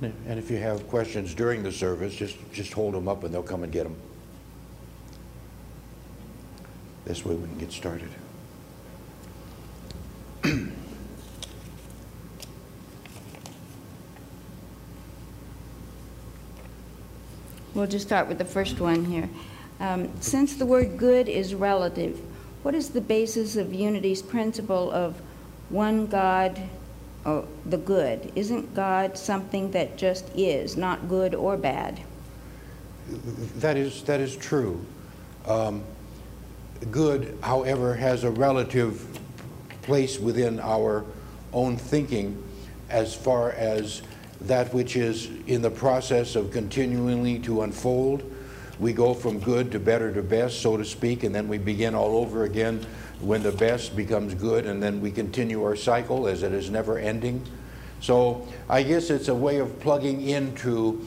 And if you have questions during the service, just, just hold them up and they'll come and get them. This way we can get started. We'll just start with the first one here. Um, Since the word good is relative, what is the basis of unity's principle of one God, or the good? Isn't God something that just is, not good or bad? That is, that is true. Um, good, however, has a relative place within our own thinking as far as that which is in the process of continually to unfold. We go from good to better to best, so to speak, and then we begin all over again when the best becomes good, and then we continue our cycle as it is never ending. So I guess it's a way of plugging into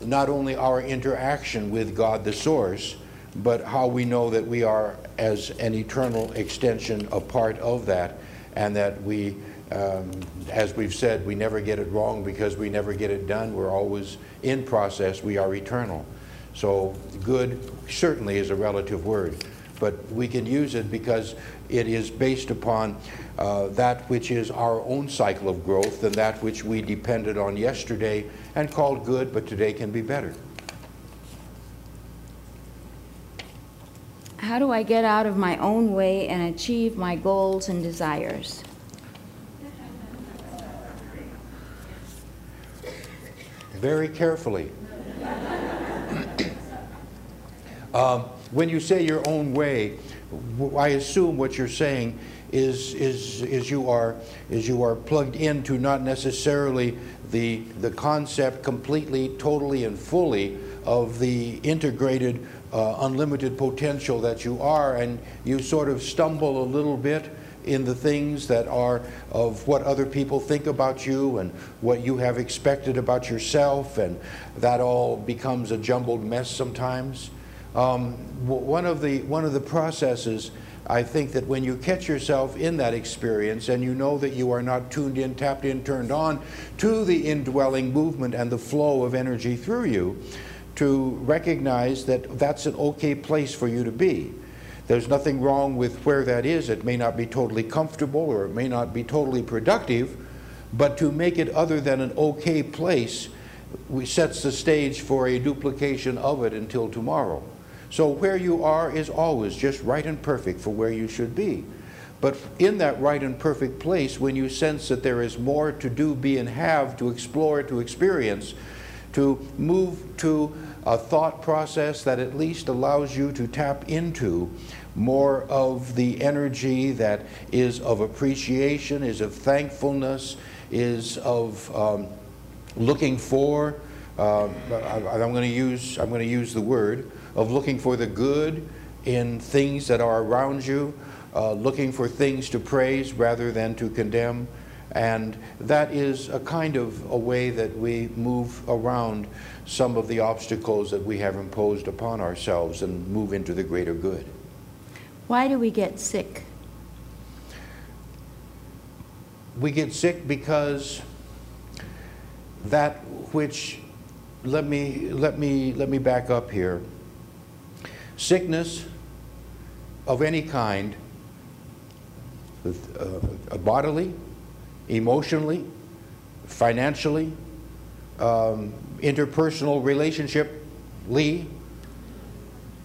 not only our interaction with God the Source, but how we know that we are, as an eternal extension, a part of that, and that we um, as we've said, we never get it wrong because we never get it done. We're always in process. We are eternal. So good certainly is a relative word, but we can use it because it is based upon uh, that which is our own cycle of growth and that which we depended on yesterday and called good, but today can be better. How do I get out of my own way and achieve my goals and desires? very carefully. Um, when you say your own way, I assume what you're saying is, is, is, you are, is you are plugged into not necessarily the, the concept completely, totally, and fully of the integrated, uh, unlimited potential that you are, and you sort of stumble a little bit in the things that are of what other people think about you and what you have expected about yourself, and that all becomes a jumbled mess sometimes. Um, one, of the, one of the processes, I think that when you catch yourself in that experience and you know that you are not tuned in, tapped in, turned on to the indwelling movement and the flow of energy through you, to recognize that that's an okay place for you to be. There's nothing wrong with where that is. It may not be totally comfortable or it may not be totally productive, but to make it other than an okay place sets the stage for a duplication of it until tomorrow. So where you are is always just right and perfect for where you should be. But in that right and perfect place, when you sense that there is more to do, be, and have, to explore, to experience, to move to a thought process that at least allows you to tap into more of the energy that is of appreciation, is of thankfulness, is of um, looking for. Uh, I, am going to use I'm going to use the word of looking for the good in things that are around you, uh, looking for things to praise rather than to condemn, and that is a kind of a way that we move around some of the obstacles that we have imposed upon ourselves and move into the greater good. Why do we get sick? We get sick because that which let me let me let me back up here. Sickness of any kind, uh, bodily, emotionally, financially, um, interpersonal relationship, Lee,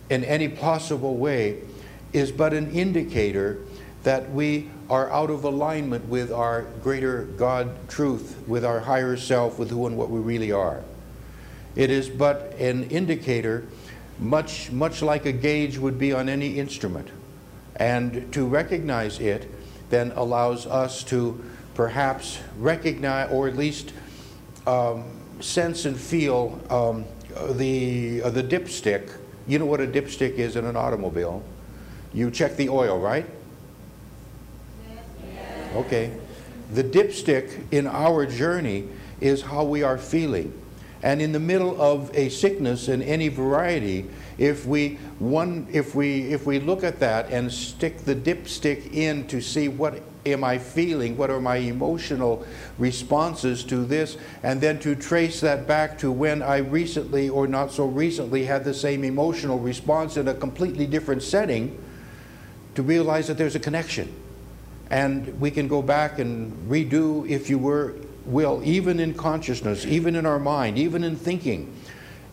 in any possible way is but an indicator that we are out of alignment with our greater God truth, with our higher self, with who and what we really are. It is but an indicator, much, much like a gauge would be on any instrument. And to recognize it then allows us to perhaps recognize, or at least um, sense and feel um, the, uh, the dipstick. You know what a dipstick is in an automobile you check the oil, right? Okay. The dipstick in our journey is how we are feeling. And in the middle of a sickness in any variety, if we, one, if, we, if we look at that and stick the dipstick in to see what am I feeling, what are my emotional responses to this, and then to trace that back to when I recently or not so recently had the same emotional response in a completely different setting, to realize that there's a connection. And we can go back and redo, if you were, will, even in consciousness, even in our mind, even in thinking,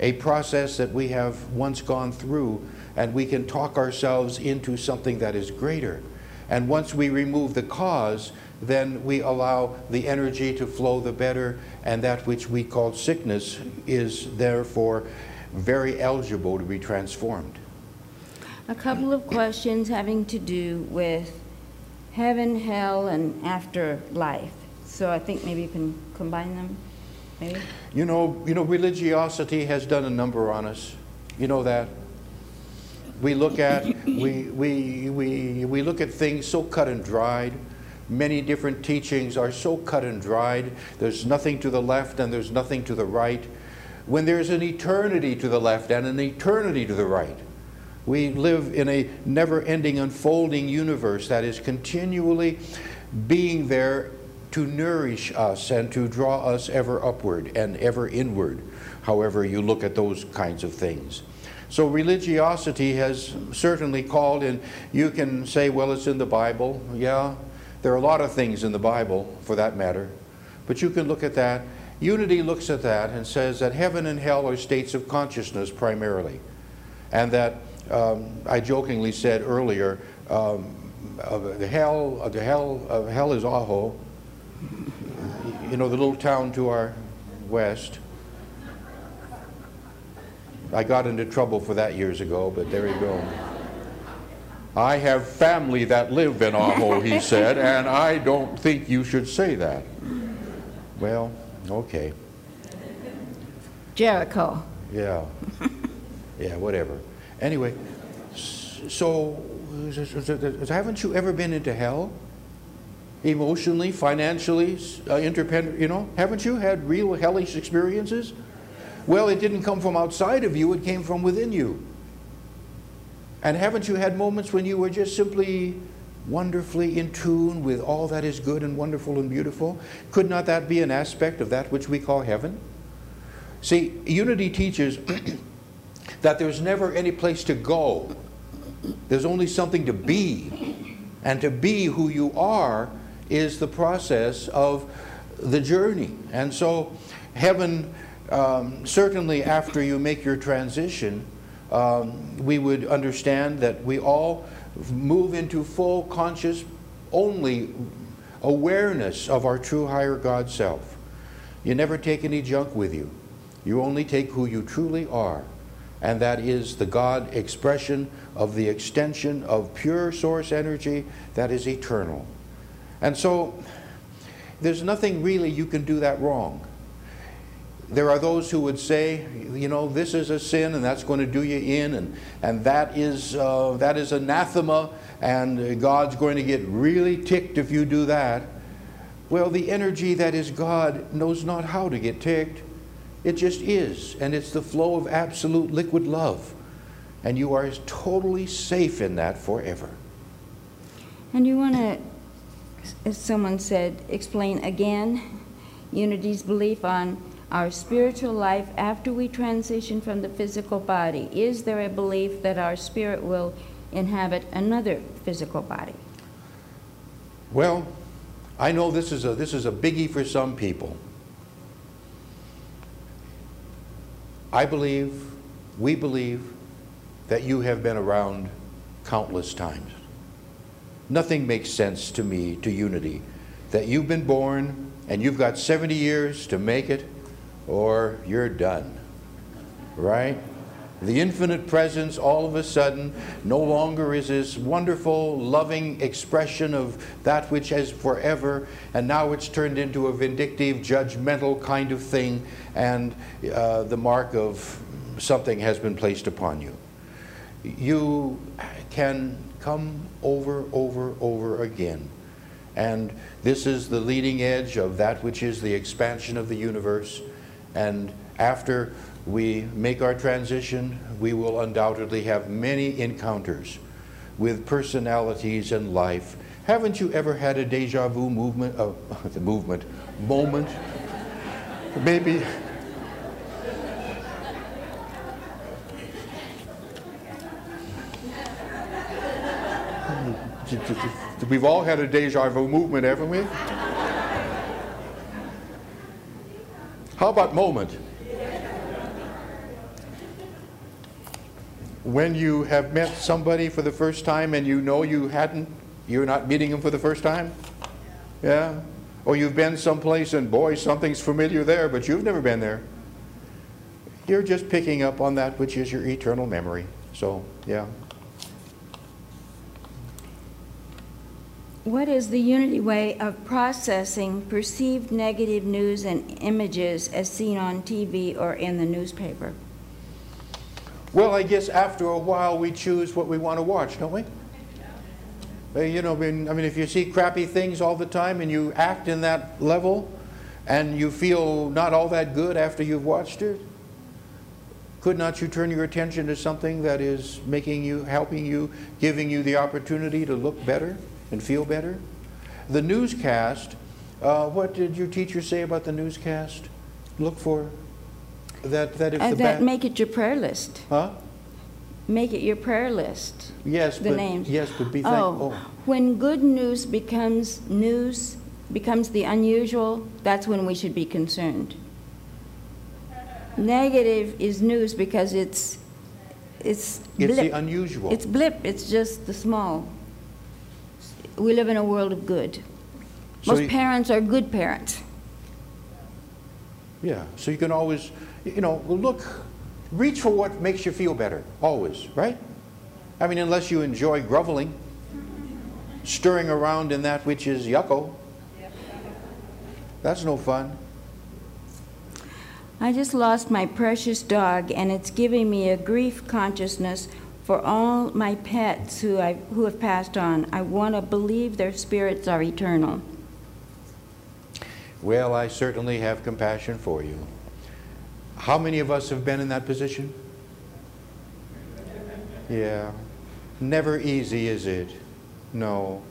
a process that we have once gone through, and we can talk ourselves into something that is greater. And once we remove the cause, then we allow the energy to flow the better, and that which we call sickness is therefore very eligible to be transformed. A couple of questions having to do with heaven, hell, and afterlife. So I think maybe you can combine them, maybe? You know, you know, religiosity has done a number on us. You know that. We look at we, we, we, we look at things so cut and dried. Many different teachings are so cut and dried. There's nothing to the left and there's nothing to the right. When there's an eternity to the left and an eternity to the right. We live in a never ending unfolding universe that is continually being there to nourish us and to draw us ever upward and ever inward, however you look at those kinds of things. So religiosity has certainly called, and you can say, well, it's in the Bible. Yeah, there are a lot of things in the Bible for that matter. But you can look at that. Unity looks at that and says that heaven and hell are states of consciousness primarily. And that um, I jokingly said earlier, um, uh, the hell, uh, the hell, uh, hell is Ajo, you know, the little town to our west. I got into trouble for that years ago, but there you go. I have family that live in Ajo, he said, and I don't think you should say that. Well, okay. Jericho. Yeah. Yeah, whatever. Anyway, so haven't you ever been into hell? Emotionally, financially, uh, independent, you know? Haven't you had real hellish experiences? Well, it didn't come from outside of you, it came from within you. And haven't you had moments when you were just simply wonderfully in tune with all that is good and wonderful and beautiful? Could not that be an aspect of that which we call heaven? See, unity teaches that there's never any place to go. There's only something to be. And to be who you are is the process of the journey. And so, heaven, um, certainly after you make your transition, um, we would understand that we all move into full conscious only awareness of our true higher God self. You never take any junk with you. You only take who you truly are and that is the God expression of the extension of pure source energy that is eternal. And so there's nothing really you can do that wrong. There are those who would say, you know, this is a sin and that's going to do you in, and, and that, is, uh, that is anathema, and God's going to get really ticked if you do that. Well, the energy that is God knows not how to get ticked. It just is. And it's the flow of absolute liquid love. And you are totally safe in that forever. And you want to, as someone said, explain again Unity's belief on our spiritual life after we transition from the physical body. Is there a belief that our spirit will inhabit another physical body? Well, I know this is a, this is a biggie for some people. I believe, we believe, that you have been around countless times. Nothing makes sense to me, to unity, that you've been born and you've got 70 years to make it, or you're done. Right? The infinite presence all of a sudden no longer is this wonderful, loving expression of that which is forever, and now it's turned into a vindictive, judgmental kind of thing, and uh, the mark of something has been placed upon you. You can come over, over, over again. And this is the leading edge of that which is the expansion of the universe. And after we make our transition, we will undoubtedly have many encounters with personalities and life. Haven't you ever had a deja vu movement, uh, the movement, moment? Maybe. We've all had a deja vu movement, haven't we? How about moment? When you have met somebody for the first time and you know you hadn't, you're not meeting them for the first time? Yeah? Or you've been someplace and boy, something's familiar there, but you've never been there. You're just picking up on that which is your eternal memory. So, yeah. What is the unity way of processing perceived negative news and images as seen on TV or in the newspaper? Well, I guess after a while we choose what we want to watch, don't we? You know, I mean, if you see crappy things all the time and you act in that level and you feel not all that good after you've watched it, could not you turn your attention to something that is making you, helping you, giving you the opportunity to look better and feel better? The newscast, uh, what did your teacher say about the newscast? Look for that, that if Uh, the that make it your prayer list. huh? Make it your prayer list. Yes, The but, names. yes, but be thank, Oh, oh, when good news becomes news, becomes the unusual, that's when we should be concerned. Negative is news because it's, it's it's the unusual. It's blip, it's just the small. We live in a world of good. So Most you- parents are good parents. Yeah, so you can always, you know, look, reach for what makes you feel better, always, right? I mean, unless you enjoy groveling, stirring around in that which is yucko. That's no fun. I just lost my precious dog, and it's giving me a grief consciousness for all my pets who, I, who have passed on. I want to believe their spirits are eternal. Well, I certainly have compassion for you. How many of us have been in that position? Yeah. Never easy, is it? No.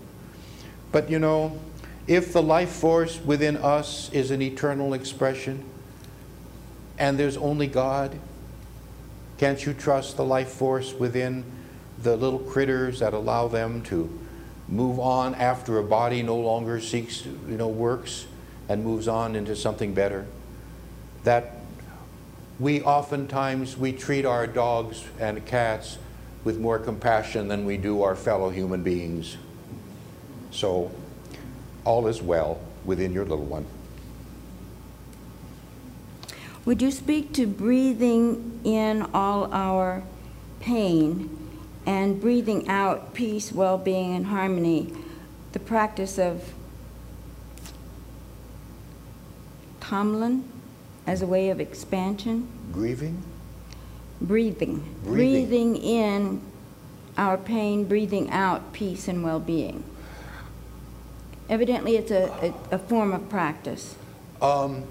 But you know, if the life force within us is an eternal expression and there's only God, can't you trust the life force within the little critters that allow them to move on after a body no longer seeks, you know, works and moves on into something better? That we oftentimes we treat our dogs and cats with more compassion than we do our fellow human beings. So all is well within your little one. Would you speak to breathing in all our pain and breathing out peace, well being, and harmony? The practice of Tonglen as a way of expansion? Grieving? Breathing. Breathing. Breathing in our pain, breathing out peace and well being. Evidently, it's a, a, a form of practice. Um,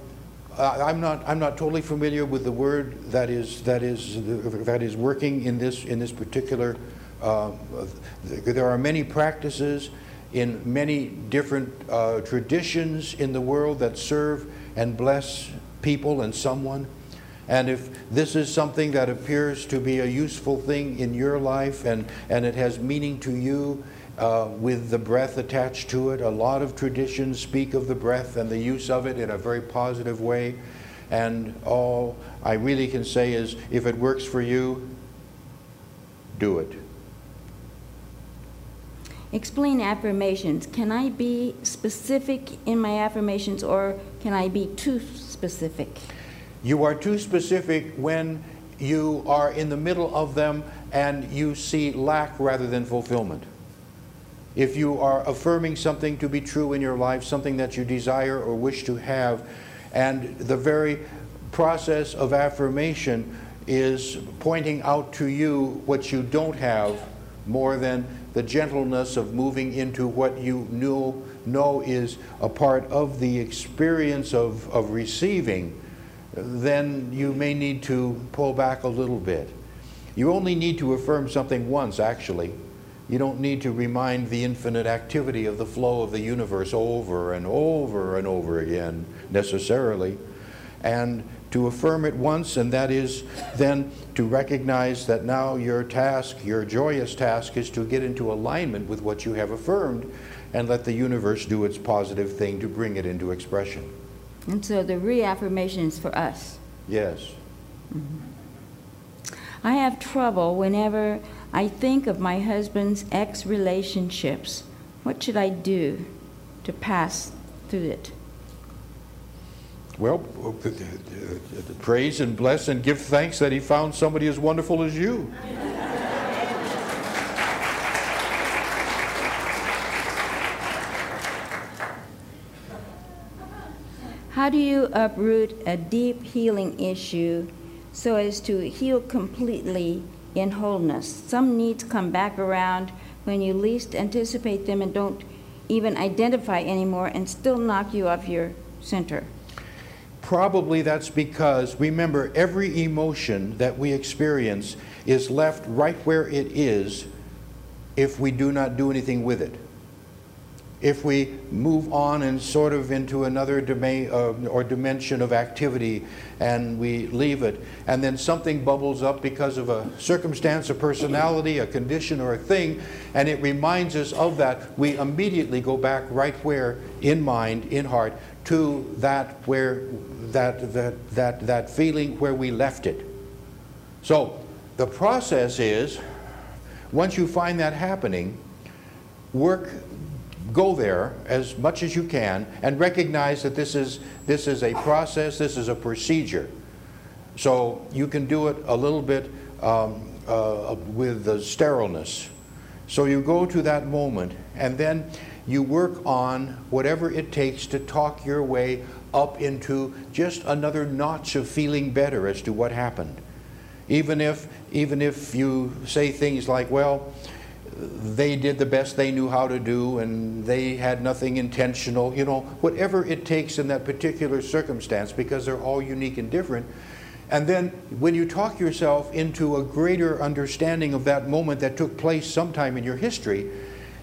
I'm not, I'm not totally familiar with the word that is, that is, that is working in this, in this particular, uh, there are many practices in many different uh, traditions in the world that serve and bless people and someone. And if this is something that appears to be a useful thing in your life and, and it has meaning to you, uh, with the breath attached to it. A lot of traditions speak of the breath and the use of it in a very positive way. And all I really can say is if it works for you, do it. Explain affirmations. Can I be specific in my affirmations or can I be too specific? You are too specific when you are in the middle of them and you see lack rather than fulfillment. If you are affirming something to be true in your life, something that you desire or wish to have, and the very process of affirmation is pointing out to you what you don't have more than the gentleness of moving into what you know, know is a part of the experience of, of receiving, then you may need to pull back a little bit. You only need to affirm something once, actually. You don't need to remind the infinite activity of the flow of the universe over and over and over again, necessarily. And to affirm it once, and that is then to recognize that now your task, your joyous task, is to get into alignment with what you have affirmed and let the universe do its positive thing to bring it into expression. And so the reaffirmation is for us. Yes. Mm-hmm. I have trouble whenever I think of my husband's ex relationships. What should I do to pass through it? Well, uh, uh, uh, praise and bless and give thanks that he found somebody as wonderful as you. How do you uproot a deep healing issue so as to heal completely in wholeness? Some needs come back around when you least anticipate them and don't even identify anymore and still knock you off your center. Probably that's because, remember, every emotion that we experience is left right where it is if we do not do anything with it. If we move on and sort of into another domain uh, or dimension of activity and we leave it, and then something bubbles up because of a circumstance, a personality, a condition, or a thing, and it reminds us of that, we immediately go back right where, in mind, in heart, to that where that that that that feeling where we left it. So the process is once you find that happening, work go there as much as you can and recognize that this is this is a process, this is a procedure. So you can do it a little bit um, uh, with the sterileness. So you go to that moment and then you work on whatever it takes to talk your way up into just another notch of feeling better as to what happened. Even if, even if you say things like, well, they did the best they knew how to do and they had nothing intentional, you know, whatever it takes in that particular circumstance because they're all unique and different. And then when you talk yourself into a greater understanding of that moment that took place sometime in your history,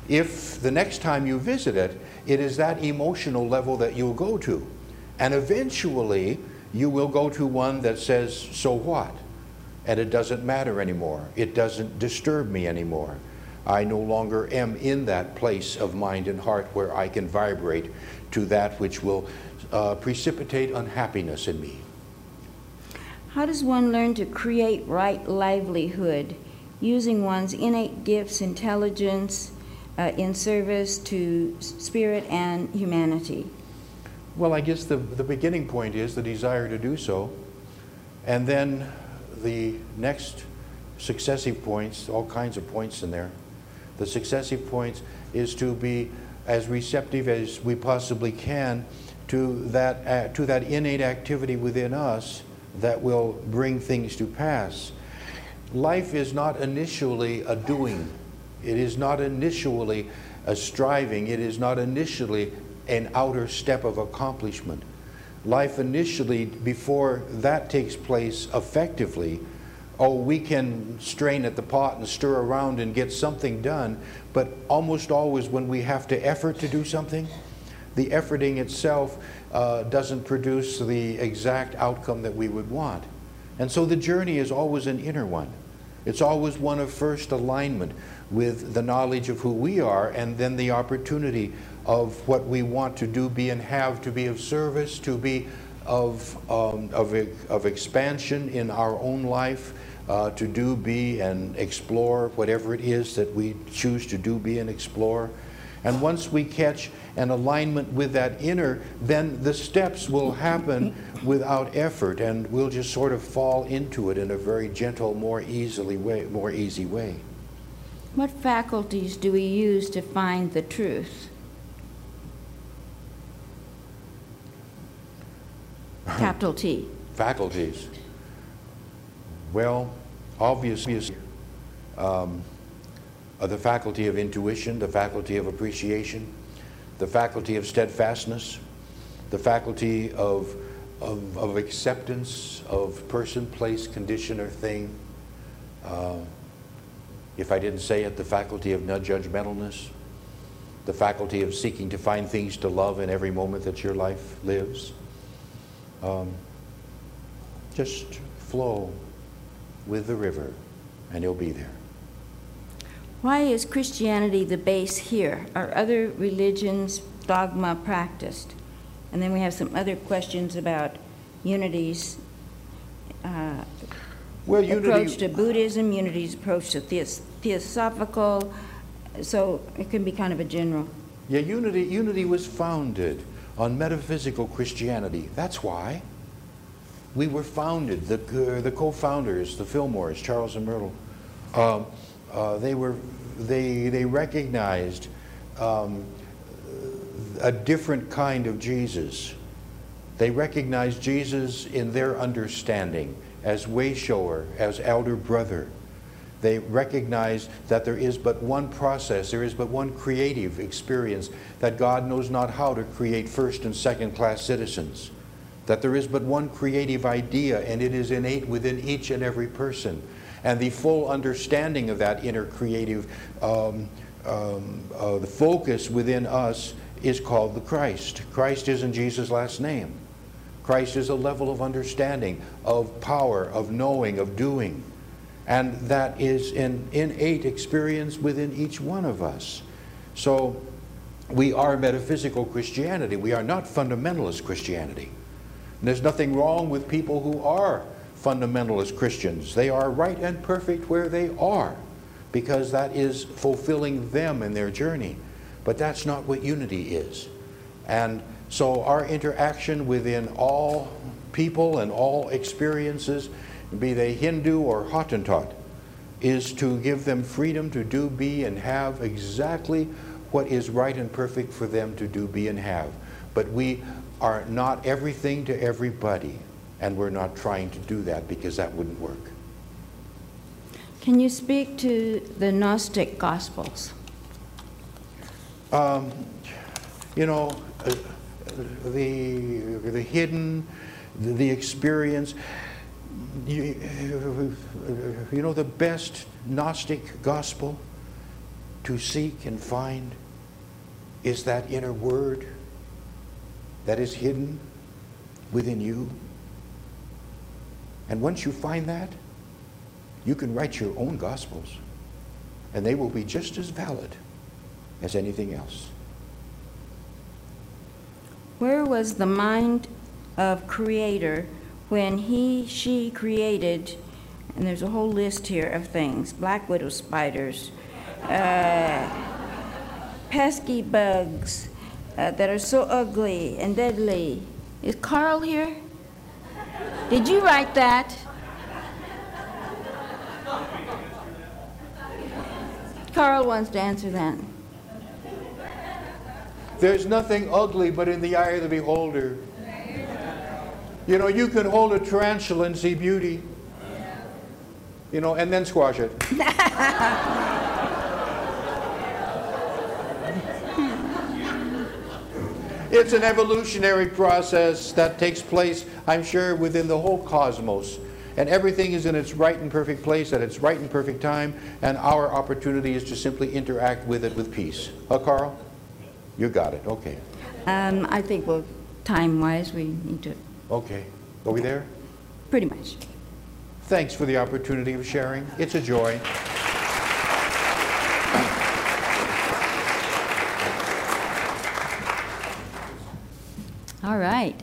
if the next time you visit it, it is that emotional level that you'll go to. And eventually, you will go to one that says, So what? And it doesn't matter anymore. It doesn't disturb me anymore. I no longer am in that place of mind and heart where I can vibrate to that which will uh, precipitate unhappiness in me. How does one learn to create right livelihood using one's innate gifts, intelligence, uh, in service to spirit and humanity? Well, I guess the, the beginning point is the desire to do so. And then the next successive points, all kinds of points in there. The successive points is to be as receptive as we possibly can to that, uh, to that innate activity within us that will bring things to pass. Life is not initially a doing it is not initially a striving, it is not initially an outer step of accomplishment. Life initially, before that takes place effectively, oh, we can strain at the pot and stir around and get something done, but almost always when we have to effort to do something, the efforting itself uh, doesn't produce the exact outcome that we would want. And so the journey is always an inner one. It's always one of first alignment with the knowledge of who we are and then the opportunity of what we want to do, be, and have to be of service, to be of, um, of, of expansion in our own life, uh, to do, be, and explore whatever it is that we choose to do, be, and explore. And once we catch an alignment with that inner, then the steps will happen without effort, and we'll just sort of fall into it in a very gentle, more easily way, more easy way. What faculties do we use to find the truth? Capital T. Faculties. Well, obviously, um, the faculty of intuition, the faculty of appreciation, the faculty of steadfastness, the faculty of of, of acceptance of person, place, condition, or thing. Uh, if I didn't say it, the faculty of non-judgmentalness, the faculty of seeking to find things to love in every moment that your life lives. Um, just flow with the river, and you'll be there. Why is Christianity the base here? Are other religions dogma practiced? And then we have some other questions about unity's uh, Well, unity, approach to Buddhism, unity's approach to theos- theosophical, so it can be kind of a general. yeah, unity, unity was founded on metaphysical Christianity. That's why we were founded. The, uh, the co-founders, the Fillmores, Charles and Myrtle, um, uh, they were they they recognized um, a different kind of Jesus. They recognized Jesus in their understanding as wayshower, as elder brother. They recognize that there is but one process, there is but one creative experience, that God knows not how to create first and second class citizens, that there is but one creative idea, and it is innate within each and every person. And the full understanding of that inner creative um, um, uh, the focus within us is called the Christ. Christ isn't Jesus' last name. Christ is a level of understanding, of power, of knowing, of doing. And that is an innate experience within each one of us. So we are metaphysical Christianity. We are not fundamentalist Christianity. And there's nothing wrong with people who are fundamentalist Christians. They are right and perfect where they are because that is fulfilling them in their journey. But that's not what unity is. And so our interaction within all people and all experiences, be they Hindu or Hottentot, is to give them freedom to do, be, and have exactly what is right and perfect for them to do, be, and have. But we are not everything to everybody, and we're not trying to do that because that wouldn't work. Can you speak to the Gnostic Gospels? Um, you know, uh, the, the hidden, the, the experience. You, you know, the best Gnostic gospel to seek and find is that inner word that is hidden within you. And once you find that, you can write your own gospels, and they will be just as valid as anything else. Where was the mind of Creator when he, she created, and there's a whole list here of things black widow spiders, uh, pesky bugs uh, that are so ugly and deadly? Is Carl here? Did you write that? Carl wants to answer that. There's nothing ugly but in the eye of the beholder. You know, you can hold a tarantula and see beauty. You know, and then squash it. it's an evolutionary process that takes place, I'm sure, within the whole cosmos. And everything is in its right and perfect place at its right and perfect time, and our opportunity is to simply interact with it with peace. Huh, Carl? You got it. Okay. Um, I think, well, time-wise, we need to, Okay. Are we there? pretty much. Thanks for the opportunity of sharing. It's a joy. All right.